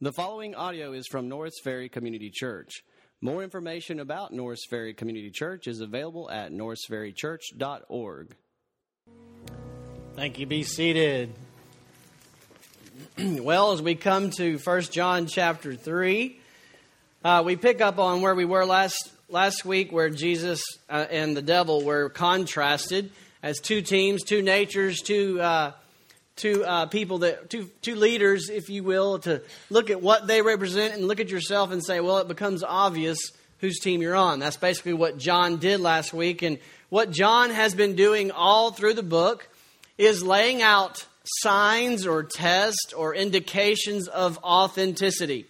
The following audio is from Norris Ferry Community Church. More information about Norris Ferry Community Church is available at norrisferrychurch.org. Thank you. Be seated. well, as we come to 1 John chapter 3, uh, we pick up on where we were last, last week, where Jesus uh, and the devil were contrasted as two teams, two natures, two. Uh, two uh, people that two two leaders, if you will, to look at what they represent and look at yourself and say, well, it becomes obvious whose team you're on. That's basically what John did last week, and what John has been doing all through the book is laying out signs or tests or indications of authenticity.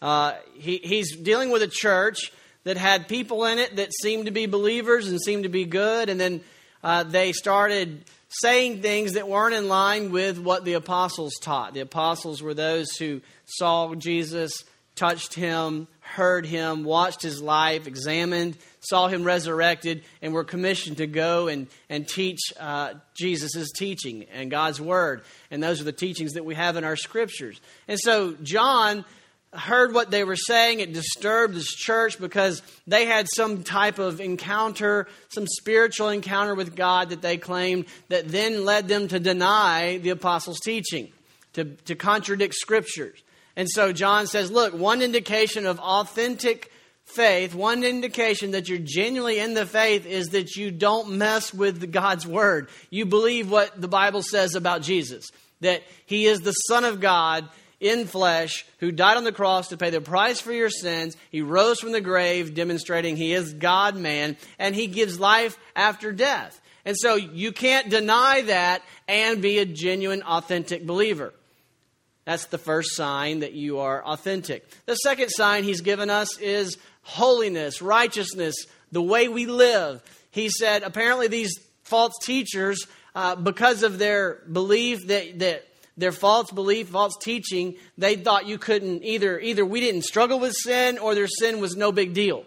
Uh, he, he's dealing with a church that had people in it that seemed to be believers and seemed to be good, and then uh, they started saying things that weren't in line with what the apostles taught. The apostles were those who saw Jesus, touched him, heard him, watched his life, examined, saw him resurrected, and were commissioned to go and, and teach uh, Jesus' teaching and God's word. And those are the teachings that we have in our scriptures. And so, John heard what they were saying. It disturbed this church because they had some type of encounter, some spiritual encounter with God that they claimed that then led them to deny the apostles' teaching, to, to contradict scriptures. And so John says, look, one indication of authentic faith, one indication that you're genuinely in the faith is that you don't mess with God's word. You believe what the Bible says about Jesus, that he is the Son of God in flesh who died on the cross to pay the price for your sins. He rose from the grave, demonstrating he is God man, and he gives life after death. And so you can't deny that and be a genuine, authentic believer. That's the first sign that you are authentic. The second sign he's given us is holiness, righteousness, the way we live. He said apparently these false teachers, uh, because of their belief that, that their false belief, false teaching, they thought you couldn't either either we didn't struggle with sin or their sin was no big deal.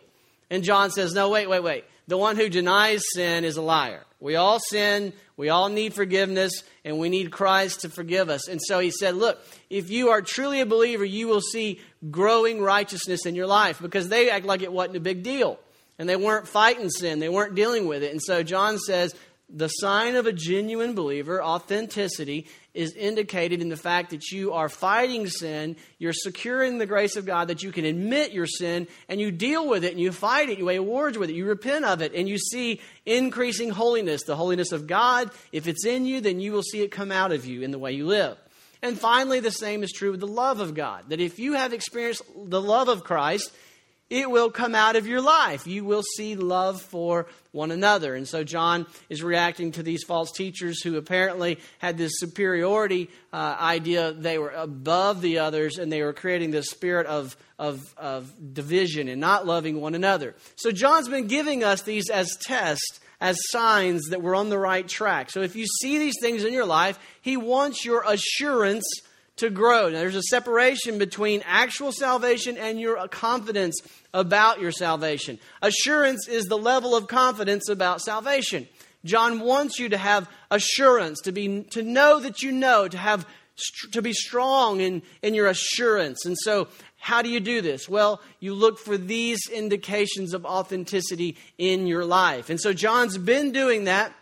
And John says, "No, wait, wait, wait. The one who denies sin is a liar. We all sin, we all need forgiveness, and we need Christ to forgive us." And so he said, "Look, if you are truly a believer, you will see growing righteousness in your life because they act like it wasn't a big deal." And they weren't fighting sin, they weren't dealing with it. And so John says, the sign of a genuine believer, authenticity, is indicated in the fact that you are fighting sin, you're securing the grace of God, that you can admit your sin, and you deal with it, and you fight it, you weigh awards with it, you repent of it, and you see increasing holiness, the holiness of God. If it's in you, then you will see it come out of you in the way you live. And finally, the same is true with the love of God, that if you have experienced the love of Christ, it will come out of your life. You will see love for one another. And so John is reacting to these false teachers who apparently had this superiority uh, idea. They were above the others and they were creating this spirit of, of, of division and not loving one another. So John's been giving us these as tests as signs that we're on the right track. So if you see these things in your life, he wants your assurance to grow. Now, there's a separation between actual salvation and your confidence about your salvation. Assurance is the level of confidence about salvation. John wants you to have assurance, to, be, to know that you know, to, have, to be strong in, in your assurance. And so, how do you do this? Well, you look for these indications of authenticity in your life. And so, John's been doing that.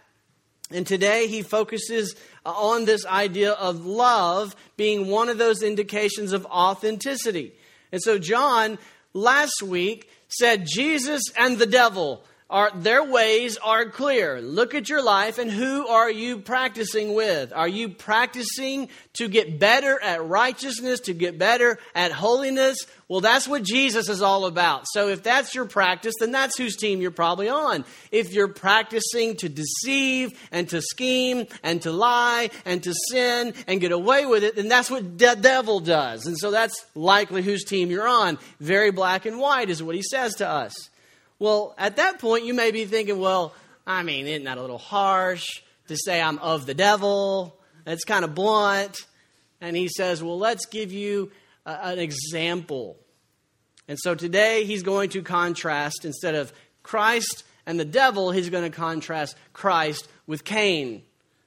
And today he focuses on this idea of love being one of those indications of authenticity. And so, John last week said Jesus and the devil are their ways are clear. Look at your life and who are you practicing with? Are you practicing to get better at righteousness, to get better at holiness? Well, that's what Jesus is all about. So if that's your practice, then that's whose team you're probably on. If you're practicing to deceive and to scheme and to lie and to sin and get away with it, then that's what the devil does. And so that's likely whose team you're on. Very black and white is what he says to us. Well, at that point, you may be thinking, well, I mean, isn't that a little harsh to say I'm of the devil? That's kind of blunt. And he says, well, let's give you a, an example. And so today he's going to contrast, instead of Christ and the devil, he's going to contrast Christ with Cain.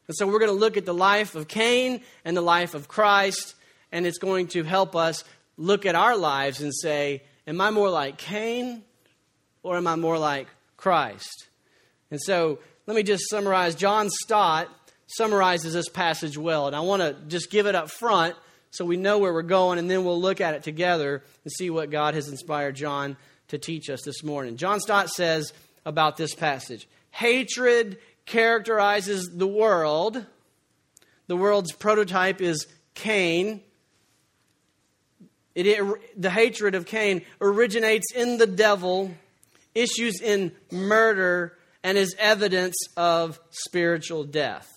And so we're going to look at the life of Cain and the life of Christ, and it's going to help us look at our lives and say, Am I more like Cain or am I more like Christ? And so let me just summarize. John Stott summarizes this passage well, and I want to just give it up front so we know where we're going, and then we'll look at it together and see what God has inspired John to teach us this morning. John Stott says about this passage Hatred characterizes the world. The world's prototype is Cain. It, it, the hatred of Cain originates in the devil, issues in murder, and is evidence of spiritual death.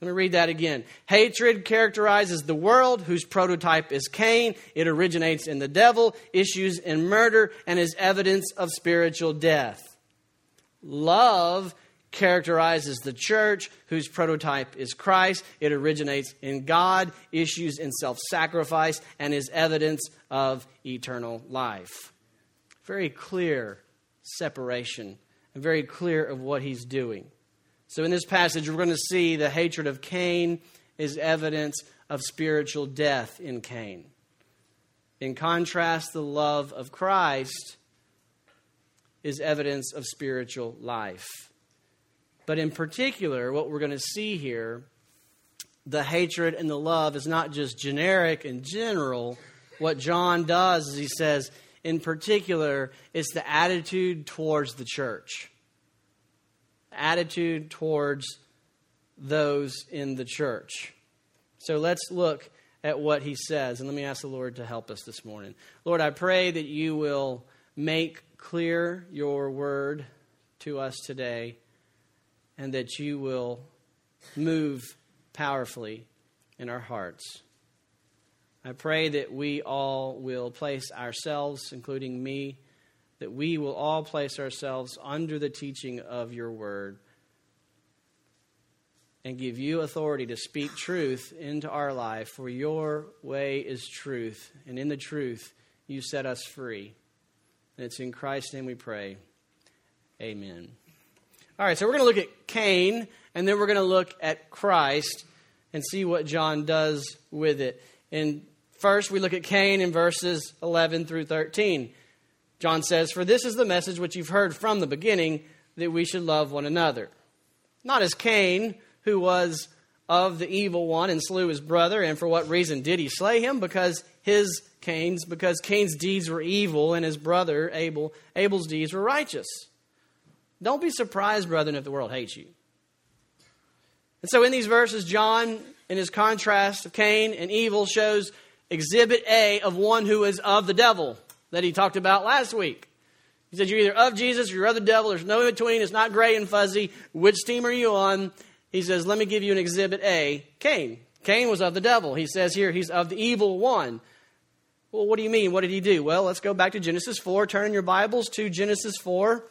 Let me read that again. Hatred characterizes the world, whose prototype is Cain. It originates in the devil, issues in murder, and is evidence of spiritual death. Love characterizes the church, whose prototype is Christ. It originates in God, issues in self sacrifice, and is evidence of eternal life. Very clear separation and very clear of what he's doing. So, in this passage, we're going to see the hatred of Cain is evidence of spiritual death in Cain. In contrast, the love of Christ is evidence of spiritual life. But in particular, what we're going to see here, the hatred and the love is not just generic and general. What John does is he says, in particular, it's the attitude towards the church. Attitude towards those in the church. So let's look at what he says. And let me ask the Lord to help us this morning. Lord, I pray that you will make clear your word to us today and that you will move powerfully in our hearts. I pray that we all will place ourselves, including me, that we will all place ourselves under the teaching of your word and give you authority to speak truth into our life, for your way is truth, and in the truth you set us free. And it's in Christ's name we pray. Amen. All right, so we're going to look at Cain, and then we're going to look at Christ and see what John does with it. And first, we look at Cain in verses 11 through 13. John says, For this is the message which you've heard from the beginning, that we should love one another. Not as Cain, who was of the evil one and slew his brother. And for what reason did he slay him? Because his Cain's, because Cain's deeds were evil and his brother Abel, Abel's deeds were righteous. Don't be surprised, brethren, if the world hates you. And so in these verses, John, in his contrast of Cain and evil, shows exhibit A of one who is of the devil that he talked about last week. He said, You're either of Jesus or you're of the devil. There's no in between. It's not gray and fuzzy. Which team are you on? He says, Let me give you an exhibit A Cain. Cain was of the devil. He says here, He's of the evil one. Well, what do you mean? What did he do? Well, let's go back to Genesis 4. Turn your Bibles to Genesis 4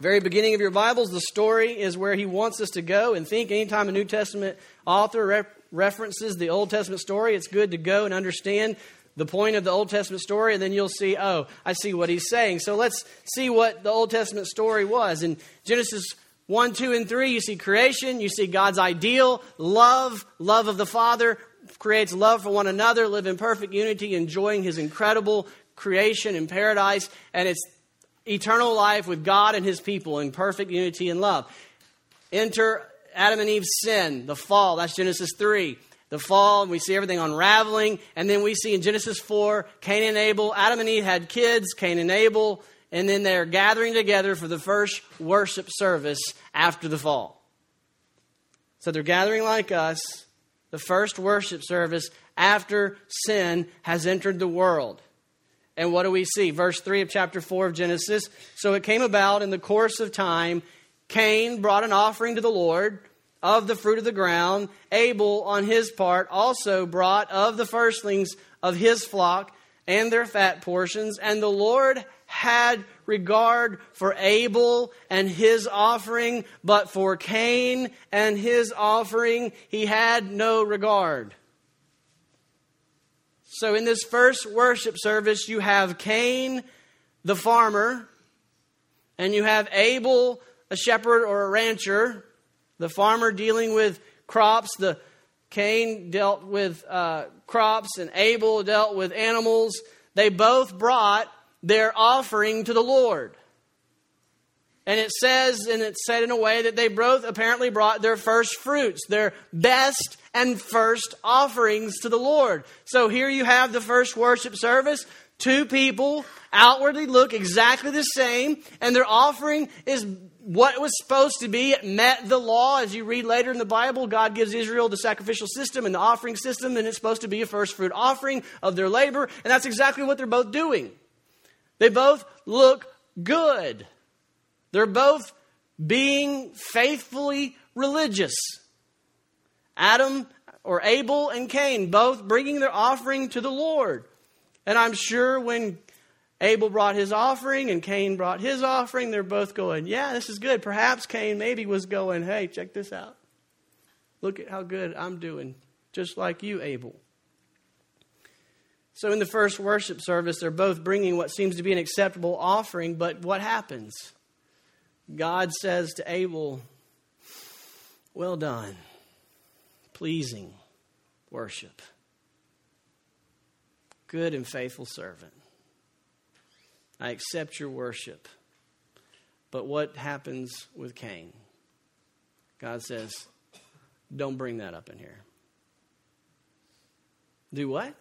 very beginning of your Bibles, the story is where he wants us to go and think. Anytime a New Testament author references the Old Testament story, it's good to go and understand the point of the Old Testament story, and then you'll see, oh, I see what he's saying. So let's see what the Old Testament story was. In Genesis 1, 2, and 3, you see creation, you see God's ideal, love, love of the Father, creates love for one another, live in perfect unity, enjoying his incredible creation in paradise, and it's eternal life with God and his people in perfect unity and love. Enter Adam and Eve's sin, the fall. That's Genesis 3. The fall, and we see everything unraveling. And then we see in Genesis 4, Cain and Abel. Adam and Eve had kids, Cain and Abel. And then they're gathering together for the first worship service after the fall. So they're gathering like us, the first worship service after sin has entered the world. And what do we see? Verse 3 of chapter 4 of Genesis. So it came about in the course of time, Cain brought an offering to the Lord of the fruit of the ground. Abel, on his part, also brought of the firstlings of his flock and their fat portions. And the Lord had regard for Abel and his offering, but for Cain and his offering he had no regard. So, in this first worship service, you have Cain, the farmer, and you have Abel, a shepherd or a rancher, the farmer dealing with crops, the Cain dealt with uh, crops and Abel dealt with animals. They both brought their offering to the Lord. And it says, and it's said in a way that they both apparently brought their first fruits, their best and first offerings to the Lord. So here you have the first worship service. Two people outwardly look exactly the same, and their offering is what was supposed to be. Met the law. As you read later in the Bible, God gives Israel the sacrificial system and the offering system, and it's supposed to be a first fruit offering of their labor, and that's exactly what they're both doing. They both look good. They're both being faithfully religious. Adam or Abel and Cain both bringing their offering to the Lord. And I'm sure when Abel brought his offering and Cain brought his offering, they're both going, Yeah, this is good. Perhaps Cain maybe was going, Hey, check this out. Look at how good I'm doing, just like you, Abel. So in the first worship service, they're both bringing what seems to be an acceptable offering, but what happens? God says to Abel, Well done, pleasing worship, good and faithful servant. I accept your worship. But what happens with Cain? God says, Don't bring that up in here. Do what?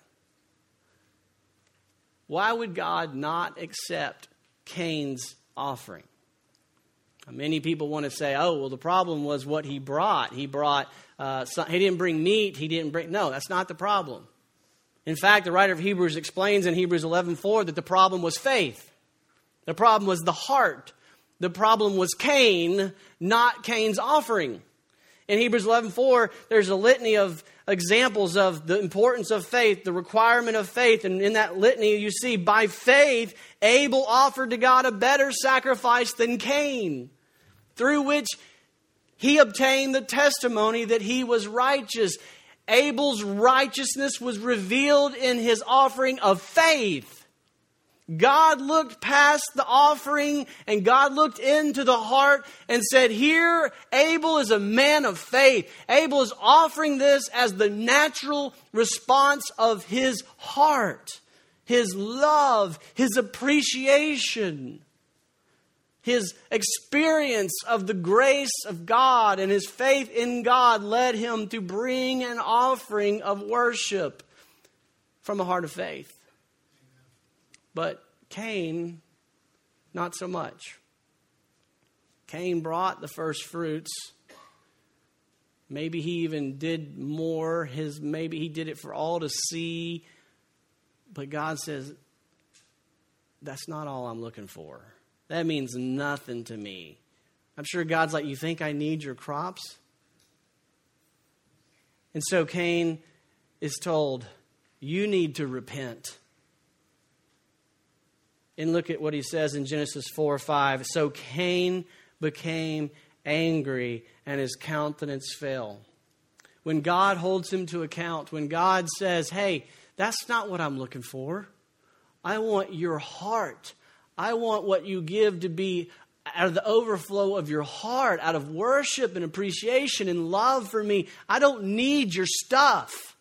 Why would God not accept Cain's offering? Many people want to say, oh, well, the problem was what he brought. He brought, uh, some, he didn't bring meat. He didn't bring, no, that's not the problem. In fact, the writer of Hebrews explains in Hebrews 11.4 that the problem was faith. The problem was the heart. The problem was Cain, not Cain's offering. In Hebrews 11:4, there's a litany of examples of the importance of faith, the requirement of faith, and in that litany you see by faith Abel offered to God a better sacrifice than Cain through which he obtained the testimony that he was righteous. Abel's righteousness was revealed in his offering of faith. God looked past the offering and God looked into the heart and said, Here, Abel is a man of faith. Abel is offering this as the natural response of his heart, his love, his appreciation his experience of the grace of God and his faith in God led him to bring an offering of worship from a heart of faith. But Cain, not so much. Cain brought the first fruits. Maybe he even did more. His maybe he did it for all to see. But God says, that's not all I'm looking for. That means nothing to me. I'm sure God's like, You think I need your crops? And so Cain is told, You need to repent. And look at what he says in Genesis 4 5. So Cain became angry and his countenance fell. When God holds him to account, when God says, Hey, that's not what I'm looking for. I want your heart. I want what you give to be out of the overflow of your heart, out of worship and appreciation and love for me. I don't need your stuff.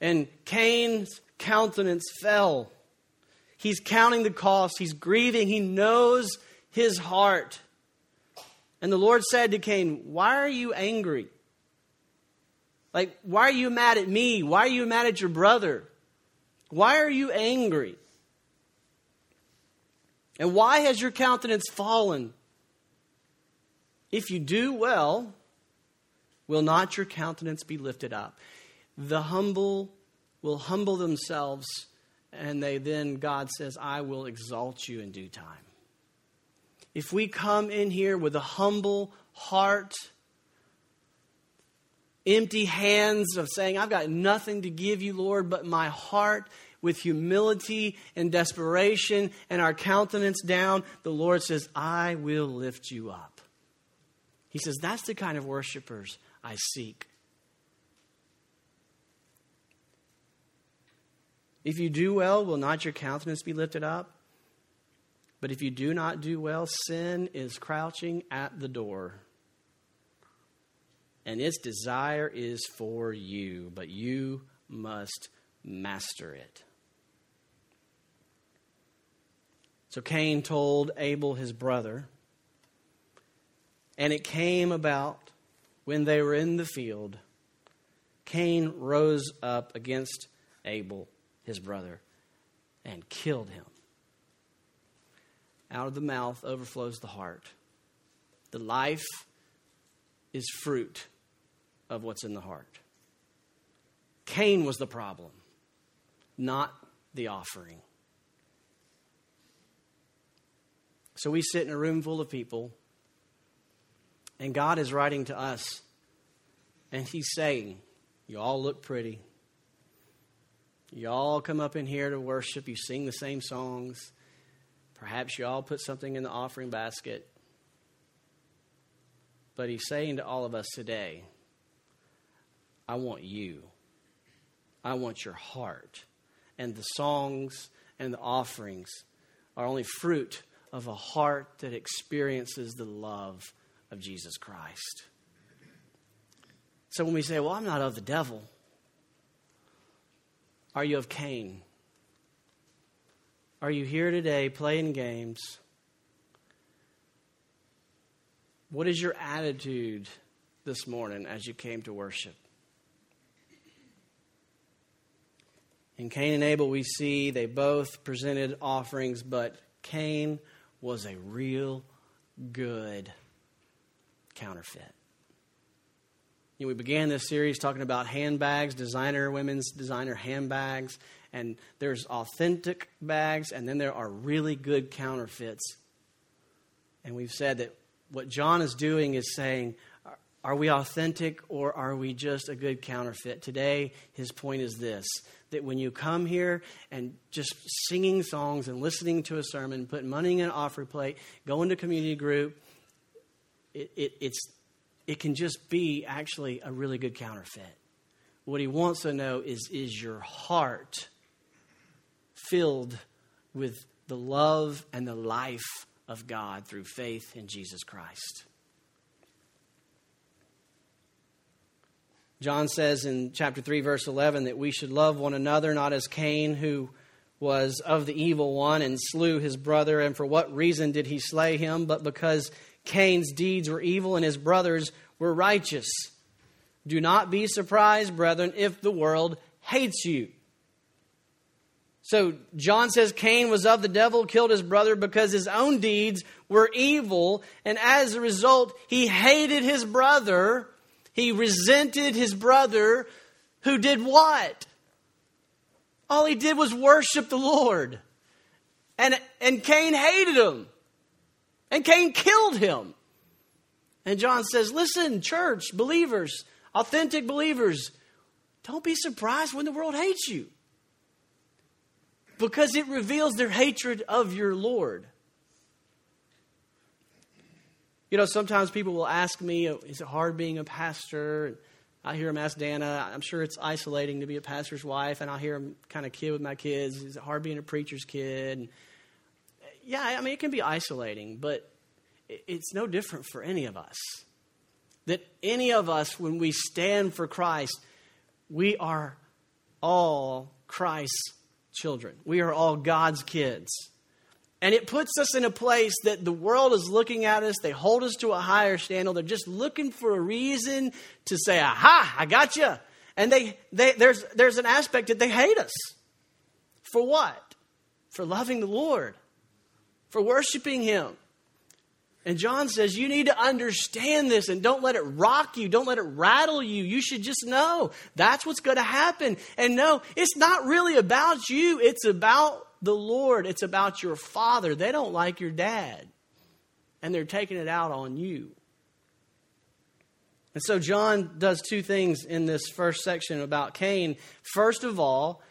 And Cain's countenance fell. He's counting the cost, he's grieving, he knows his heart. And the Lord said to Cain, Why are you angry? Like, why are you mad at me? Why are you mad at your brother? Why are you angry? And why has your countenance fallen? If you do well, will not your countenance be lifted up? The humble will humble themselves, and they then, God says, I will exalt you in due time. If we come in here with a humble heart, empty hands of saying, I've got nothing to give you, Lord, but my heart with humility and desperation and our countenance down, the Lord says, I will lift you up. He says, That's the kind of worshipers I seek. If you do well, will not your countenance be lifted up? But if you do not do well, sin is crouching at the door. and its desire is for you, but you must master it. So Cain told Abel, his brother, and it came about when they were in the field. Cain rose up against Abel, his brother, and killed him. Out of the mouth overflows the heart. The life is fruit of what's in the heart. Cain was the problem, not the offering. So we sit in a room full of people, and God is writing to us, and He's saying, You all look pretty. You all come up in here to worship. You sing the same songs. Perhaps you all put something in the offering basket. But He's saying to all of us today, I want you. I want your heart. And the songs and the offerings are only fruit of a heart that experiences the love of Jesus Christ. So when we say, Well, I'm not of the devil, are you of Cain? Are you here today playing games? What is your attitude this morning as you came to worship? In Cain and Abel, we see they both presented offerings, but Cain was a real good counterfeit. You know, we began this series talking about handbags, designer women's designer handbags, and there's authentic bags, and then there are really good counterfeits. And we've said that what John is doing is saying, are we authentic or are we just a good counterfeit? Today, his point is this that when you come here and just singing songs and listening to a sermon, putting money in an offering plate, going to community group, it, it, it's, it can just be actually a really good counterfeit. What he wants to know is is your heart filled with the love and the life of God through faith in Jesus Christ? John says in chapter 3, verse 11, that we should love one another, not as Cain, who was of the evil one and slew his brother. And for what reason did he slay him? But because Cain's deeds were evil and his brothers were righteous. Do not be surprised, brethren, if the world hates you. So John says Cain was of the devil, killed his brother because his own deeds were evil, and as a result, he hated his brother he resented his brother who did what? All he did was worship the Lord. And, and Cain hated him. And Cain killed him. And John says, Listen, church, believers, authentic believers, don't be surprised when the world hates you. Because it reveals their hatred of your Lord. You know, sometimes people will ask me, oh, is it hard being a pastor? And I hear them ask Dana, I'm sure it's isolating to be a pastor's wife. And I'll hear them kind of kid with my kids, is it hard being a preacher's kid? And yeah, I mean, it can be isolating, but it's no different for any of us. That any of us, when we stand for Christ, we are all Christ's children. We are all God's kids. And it puts us in a place that the world is looking at us. They hold us to a higher standard. They're just looking for a reason to say, aha, I got you. And they, they, there's, there's an aspect that they hate us. For what? For loving the Lord, for worshiping Him. And John says, You need to understand this and don't let it rock you. Don't let it rattle you. You should just know that's what's going to happen. And no, it's not really about you, it's about the Lord, it's about your father. They don't like your dad, and they're taking it out on you. And so John does two things in this first section about Cain. First of all,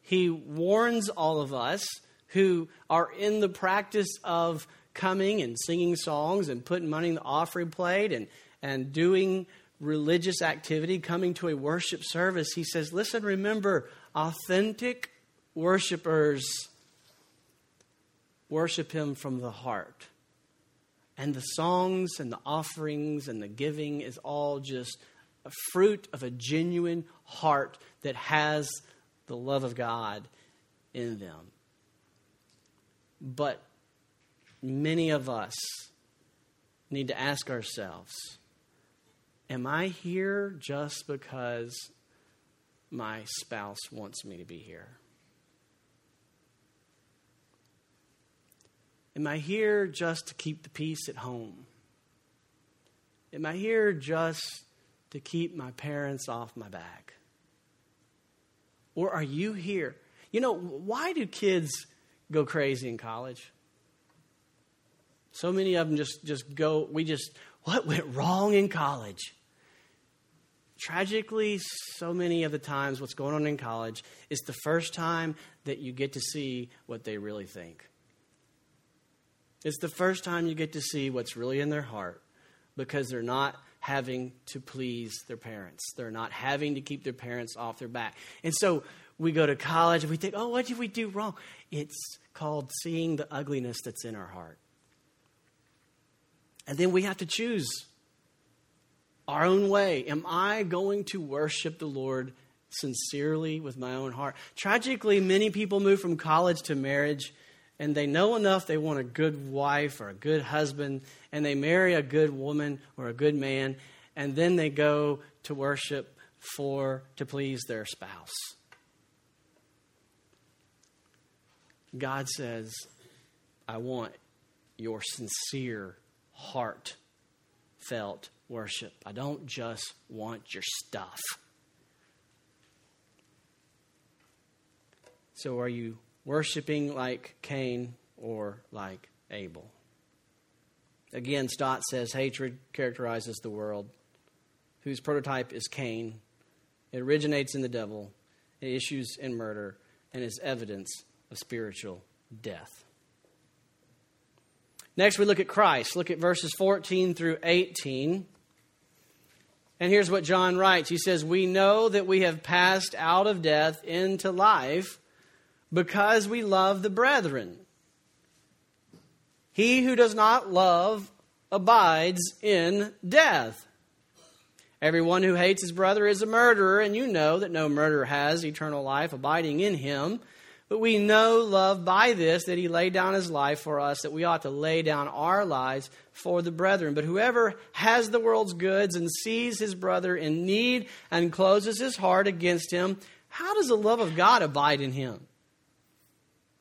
he warns all of us who are in the practice of coming and singing songs and putting money in the offering plate and, and doing religious activity, coming to a worship service. He says, Listen, remember, authentic worshipers worship Him from the heart. And the songs and the offerings and the giving is all just a fruit of a genuine heart that has the love of God in them. But many of us need to ask ourselves Am I here just because my spouse wants me to be here? Am I here just to keep the peace at home? Am I here just to keep my parents off my back? Or are you here? You know, why do kids go crazy in college? So many of them just, just go, we just, what went wrong in college? Tragically, so many of the times, what's going on in college is the first time that you get to see what they really think. It's the first time you get to see what's really in their heart because they're not having to please their parents. They're not having to keep their parents off their back. And so we go to college and we think, oh, what did we do wrong? It's called seeing the ugliness that's in our heart. And then we have to choose our own way. Am I going to worship the Lord sincerely with my own heart? Tragically, many people move from college to marriage and they know enough they want a good wife or a good husband, and they marry a good woman or a good man, and then they go to worship for to please their spouse. God says, I want your sincere, heartfelt worship. I don't just want your stuff. So, are you worshiping like Cain or like Abel? Again, Stott says hatred characterizes the world, whose prototype is Cain. It originates in the devil, it issues in murder, and is evidence of spiritual death. Next, we look at Christ. Look at verses 14 through 18. And here's what John writes He says, We know that we have passed out of death into life because we love the brethren. He who does not love abides in death. Everyone who hates his brother is a murderer, and you know that no murderer has eternal life abiding in him. But we know love by this, that he laid down his life for us, that we ought to lay down our lives for the brethren. But whoever has the world's goods and sees his brother in need and closes his heart against him, how does the love of God abide in him?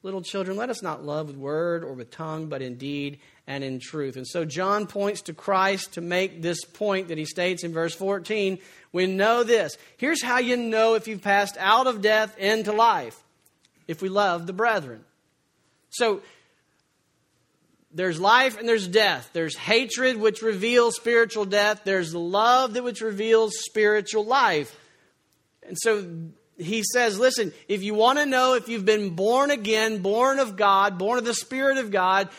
Little children, let us not love with word or with tongue, but in deed and in truth. And so John points to Christ to make this point that he states in verse 14. We know this. Here's how you know if you've passed out of death into life if we love the brethren. So there's life and there's death. There's hatred, which reveals spiritual death. There's love, that which reveals spiritual life. And so he says, listen, if you want to know if you've been born again, born of God, born of the Spirit of God,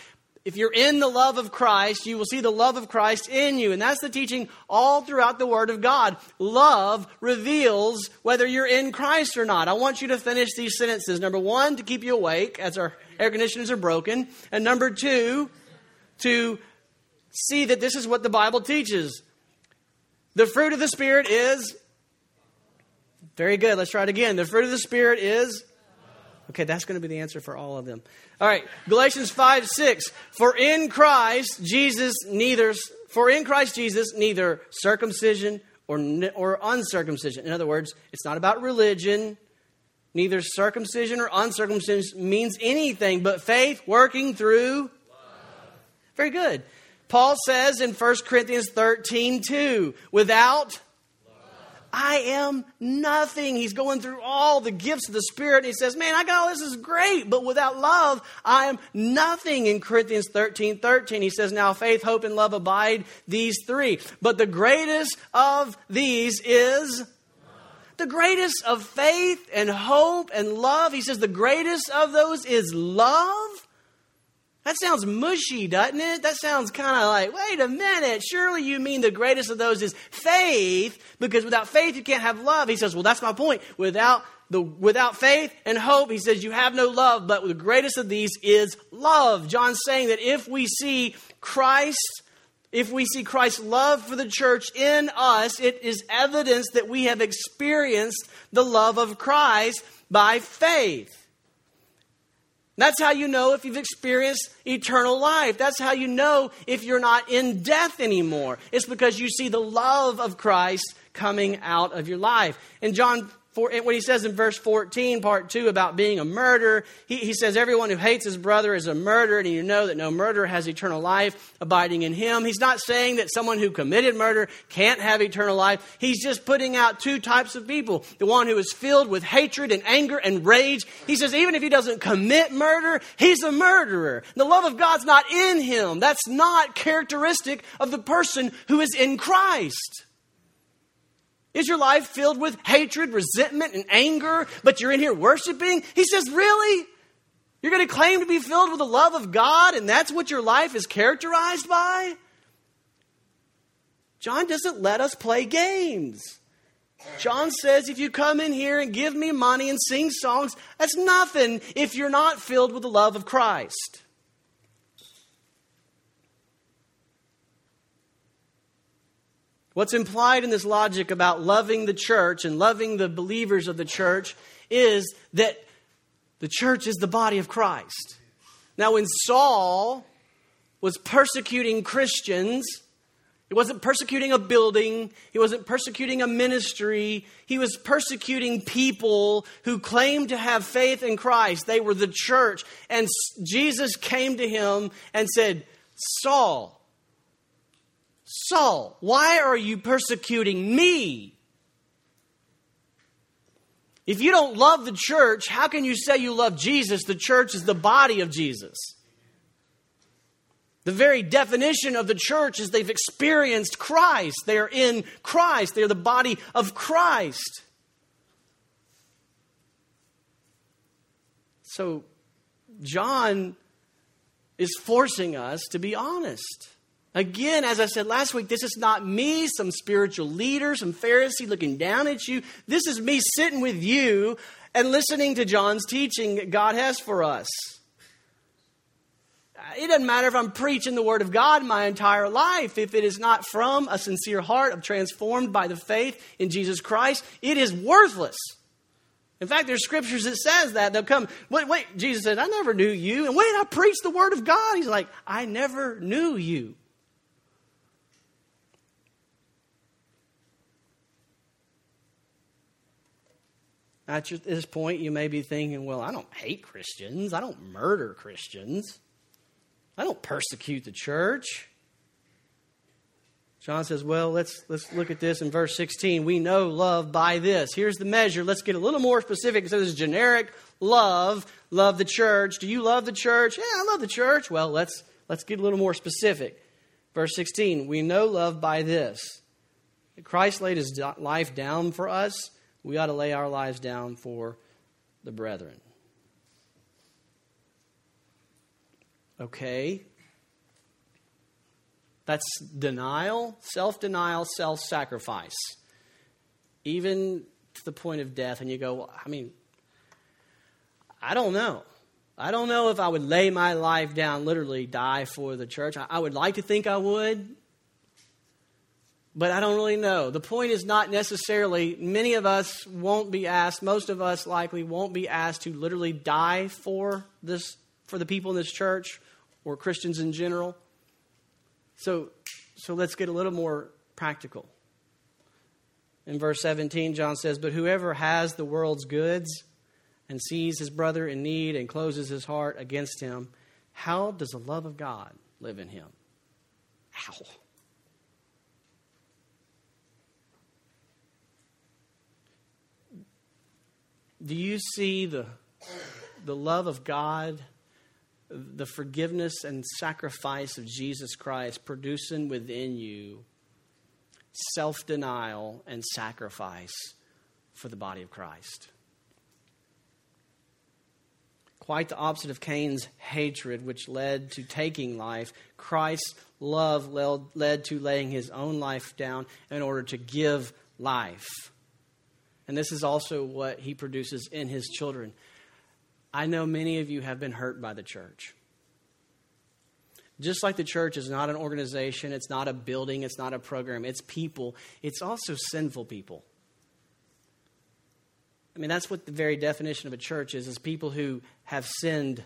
if you're in the love of Christ, you will see the love of Christ in you. And that's the teaching all throughout the Word of God. Love reveals whether you're in Christ or not. I want you to finish these sentences. Number one, to keep you awake as our air conditioners are broken. And number two, to see that this is what the Bible teaches. The fruit of the Spirit is. Very good. Let's try it again. The fruit of the Spirit is. Okay, that's going to be the answer for all of them. All right, Galatians 5 6. For in Christ Jesus neither for in Christ Jesus neither circumcision or, or uncircumcision. In other words, it's not about religion. Neither circumcision or uncircumcision means anything but faith working through. Very good. Paul says in 1 Corinthians 13 2, without I am nothing. He's going through all the gifts of the Spirit. And he says, Man, I got all this is great, but without love, I am nothing. In Corinthians 13 13, he says, Now faith, hope, and love abide these three. But the greatest of these is the greatest of faith and hope and love. He says, The greatest of those is love. That sounds mushy, doesn't it? That sounds kind of like, wait a minute, surely you mean the greatest of those is faith, because without faith you can't have love. He says, well, that's my point. Without the, without faith and hope, he says, you have no love, but the greatest of these is love. John's saying that if we see Christ if we see Christ's love for the church in us, it is evidence that we have experienced the love of Christ by faith. That's how you know if you've experienced eternal life. That's how you know if you're not in death anymore. It's because you see the love of Christ coming out of your life. In John for, what he says in verse 14, part 2, about being a murderer, he, he says, Everyone who hates his brother is a murderer, and you know that no murderer has eternal life abiding in him. He's not saying that someone who committed murder can't have eternal life. He's just putting out two types of people the one who is filled with hatred and anger and rage. He says, even if he doesn't commit murder, he's a murderer. The love of God's not in him. That's not characteristic of the person who is in Christ. Is your life filled with hatred, resentment, and anger, but you're in here worshiping? He says, Really? You're going to claim to be filled with the love of God, and that's what your life is characterized by? John doesn't let us play games. John says, if you come in here and give me money and sing songs, that's nothing if you're not filled with the love of Christ. What's implied in this logic about loving the church and loving the believers of the church is that the church is the body of Christ. Now, when Saul was persecuting Christians, he wasn't persecuting a building. He wasn't persecuting a ministry. He was persecuting people who claimed to have faith in Christ. They were the church. And Jesus came to him and said, Saul, Saul, why are you persecuting me? If you don't love the church, how can you say you love Jesus? The church is the body of Jesus. The very definition of the church is they've experienced Christ. They are in Christ. They are the body of Christ. So, John is forcing us to be honest. Again, as I said last week, this is not me, some spiritual leader, some Pharisee looking down at you. This is me sitting with you and listening to John's teaching that God has for us. It doesn't matter if I'm preaching the Word of God my entire life. If it is not from a sincere heart of transformed by the faith in Jesus Christ, it is worthless. In fact, there's scriptures that says that. They'll come, wait, wait, Jesus said, I never knew you. And wait, I preached the Word of God. He's like, I never knew you. At this point, you may be thinking, well, I don't hate Christians. I don't murder Christians. I don't persecute the church. John says, well, let's, let's look at this in verse 16. We know love by this. Here's the measure. Let's get a little more specific. It says generic love, love the church. Do you love the church? Yeah, I love the church. Well, let's, let's get a little more specific. Verse 16, we know love by this. Christ laid his life down for us we ought to lay our lives down for the brethren. Okay? That's denial, self denial, self sacrifice. Even to the point of death. And you go, well, I mean, I don't know. I don't know if I would lay my life down, literally die for the church. I, I would like to think I would but I don't really know. The point is not necessarily, many of us won't be asked, most of us likely won't be asked to literally die for this, for the people in this church or Christians in general. So, so let's get a little more practical. In verse 17, John says, But whoever has the world's goods and sees his brother in need and closes his heart against him, how does the love of God live in him? How? Do you see the, the love of God, the forgiveness and sacrifice of Jesus Christ producing within you self denial and sacrifice for the body of Christ? Quite the opposite of Cain's hatred, which led to taking life, Christ's love led led to laying his own life down in order to give life. And this is also what he produces in his children. I know many of you have been hurt by the church. Just like the church is not an organization, it's not a building, it's not a program, it's people. It's also sinful people. I mean, that's what the very definition of a church is, is people who have sinned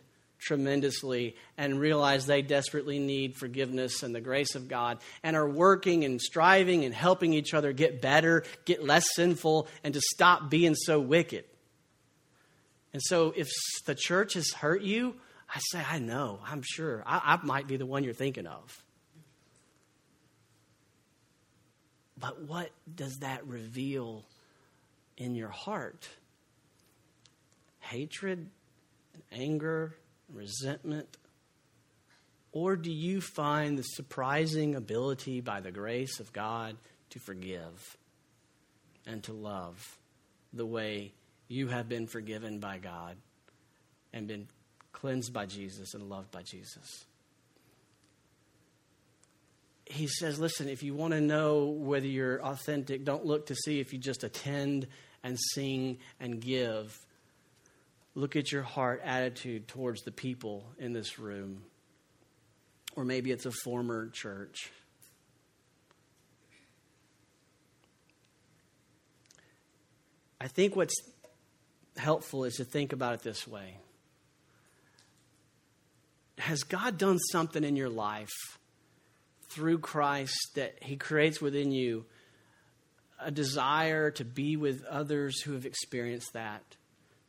tremendously and realize they desperately need forgiveness and the grace of God and are working and striving and helping each other get better, get less sinful, and to stop being so wicked. And so if the church has hurt you, I say, I know, I'm sure. I, I might be the one you're thinking of. But what does that reveal in your heart? Hatred, anger, resentment? Or do you find the surprising ability by the grace of God to forgive and to love the way you have been forgiven by God and been cleansed by Jesus and loved by Jesus? he says, listen, if you want to know whether you're authentic, don't look to see if you just attend and sing and give. Look at your heart attitude towards the people in this room. Or maybe it's a former church. I think what's helpful is to think about it this way Has God done something in your life through Christ that He creates within you a desire to be with others who have experienced that?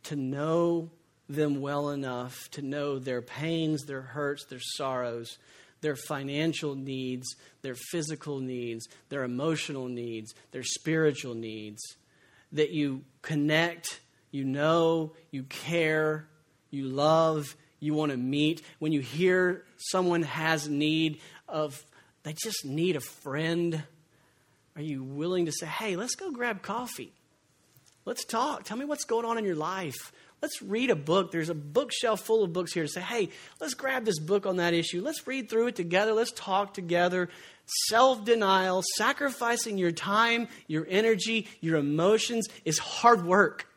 To know them well enough to know their pains, their hurts, their sorrows, their financial needs, their physical needs, their emotional needs, their spiritual needs. That you connect, you know, you care, you love, you want to meet. When you hear someone has need of, they just need a friend, are you willing to say, hey, let's go grab coffee? Let's talk. Tell me what's going on in your life. Let's read a book. There's a bookshelf full of books here to say, hey, let's grab this book on that issue. Let's read through it together. Let's talk together. Self denial, sacrificing your time, your energy, your emotions is hard work.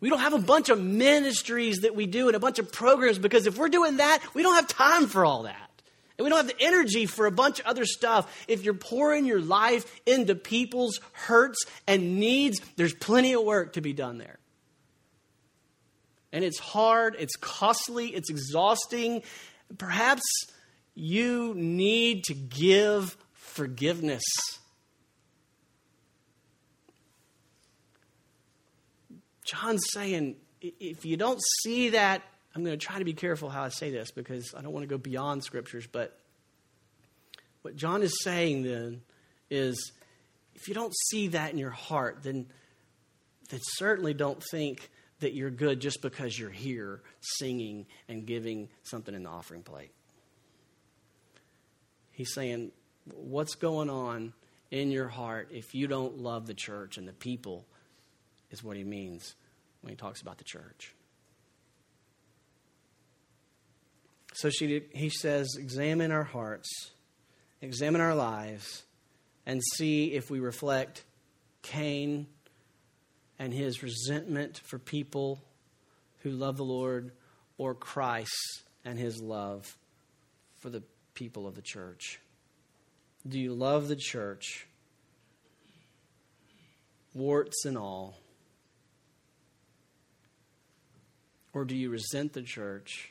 We don't have a bunch of ministries that we do and a bunch of programs because if we're doing that, we don't have time for all that. And we don't have the energy for a bunch of other stuff. If you're pouring your life into people's hurts and needs, there's plenty of work to be done there. And it's hard, it's costly, it's exhausting. Perhaps you need to give forgiveness. John's saying, if you don't see that I'm going to try to be careful how I say this because I don't want to go beyond scriptures, but what John is saying then is if you don't see that in your heart, then, then certainly don't think that you're good just because you're here singing and giving something in the offering plate. He's saying, What's going on in your heart if you don't love the church and the people, is what he means when he talks about the church. So she, he says, examine our hearts, examine our lives, and see if we reflect Cain and his resentment for people who love the Lord or Christ and his love for the people of the church. Do you love the church? Warts and all. Or do you resent the church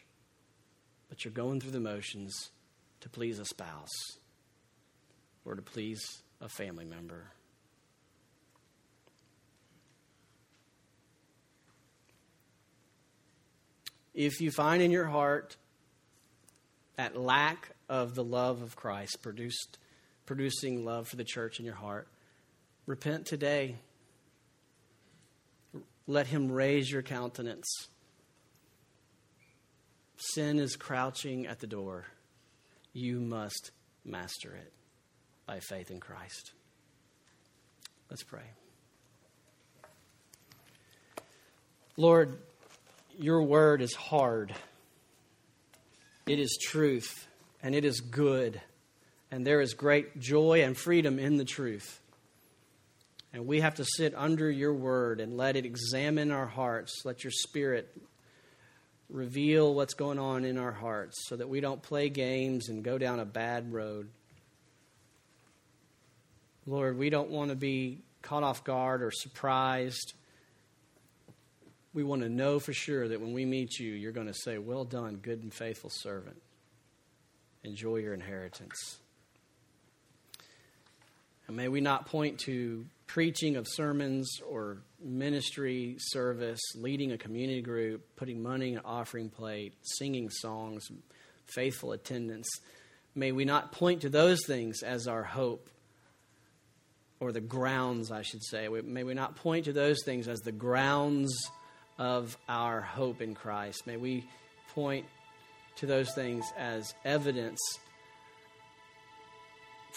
but you're going through the motions to please a spouse or to please a family member. If you find in your heart that lack of the love of Christ produced producing love for the church in your heart, repent today. Let him raise your countenance sin is crouching at the door. You must master it by faith in Christ. Let's pray. Lord, your word is hard. It is truth, and it is good, and there is great joy and freedom in the truth. And we have to sit under your word and let it examine our hearts. Let your spirit reveal what's going on in our hearts so that we don't play games and go down a bad road. Lord, we don't want to be caught off guard or surprised. We want to know for sure that when we meet you, you're going to say, Well done, good and faithful servant. Enjoy your inheritance. And may we not point to preaching of sermons or ministry service, leading a community group, putting money in an offering plate, singing songs, faithful attendance. May we not point to those things as our hope, or the grounds, I should say. May we not point to those things as the grounds of our hope in Christ. May we point to those things as evidence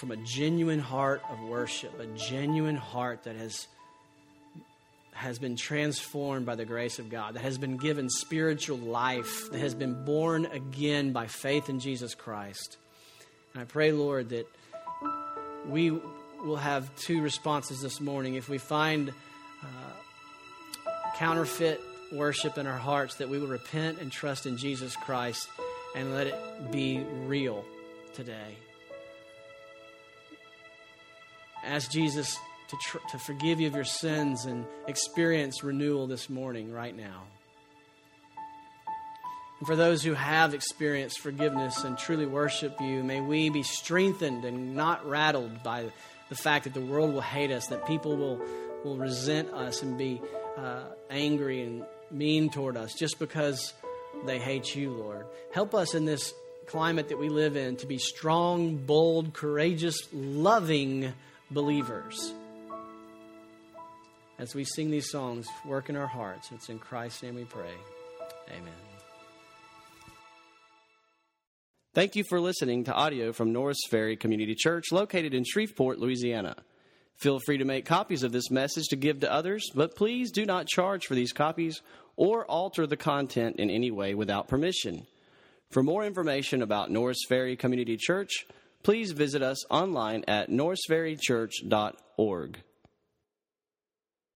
from a genuine heart of worship, a genuine heart that has has been transformed by the grace of God, that has been given spiritual life, that has been born again by faith in Jesus Christ. And I pray, Lord, that we will have two responses this morning. If we find uh, counterfeit worship in our hearts, that we will repent and trust in Jesus Christ and let it be real today. Ask Jesus to, tr- to forgive you of your sins and experience renewal this morning, right now. And for those who have experienced forgiveness and truly worship you, may we be strengthened and not rattled by the fact that the world will hate us, that people will, will resent us and be uh, angry and mean toward us just because they hate you, Lord. Help us in this climate that we live in to be strong, bold, courageous, loving believers. As we sing these songs, work in our hearts. It's in Christ's name we pray. Amen. Thank you for listening to audio from Norris Ferry Community Church, located in Shreveport, Louisiana. Feel free to make copies of this message to give to others, but please do not charge for these copies or alter the content in any way without permission. For more information about Norris Ferry Community Church, please visit us online at norrisferrychurch.org.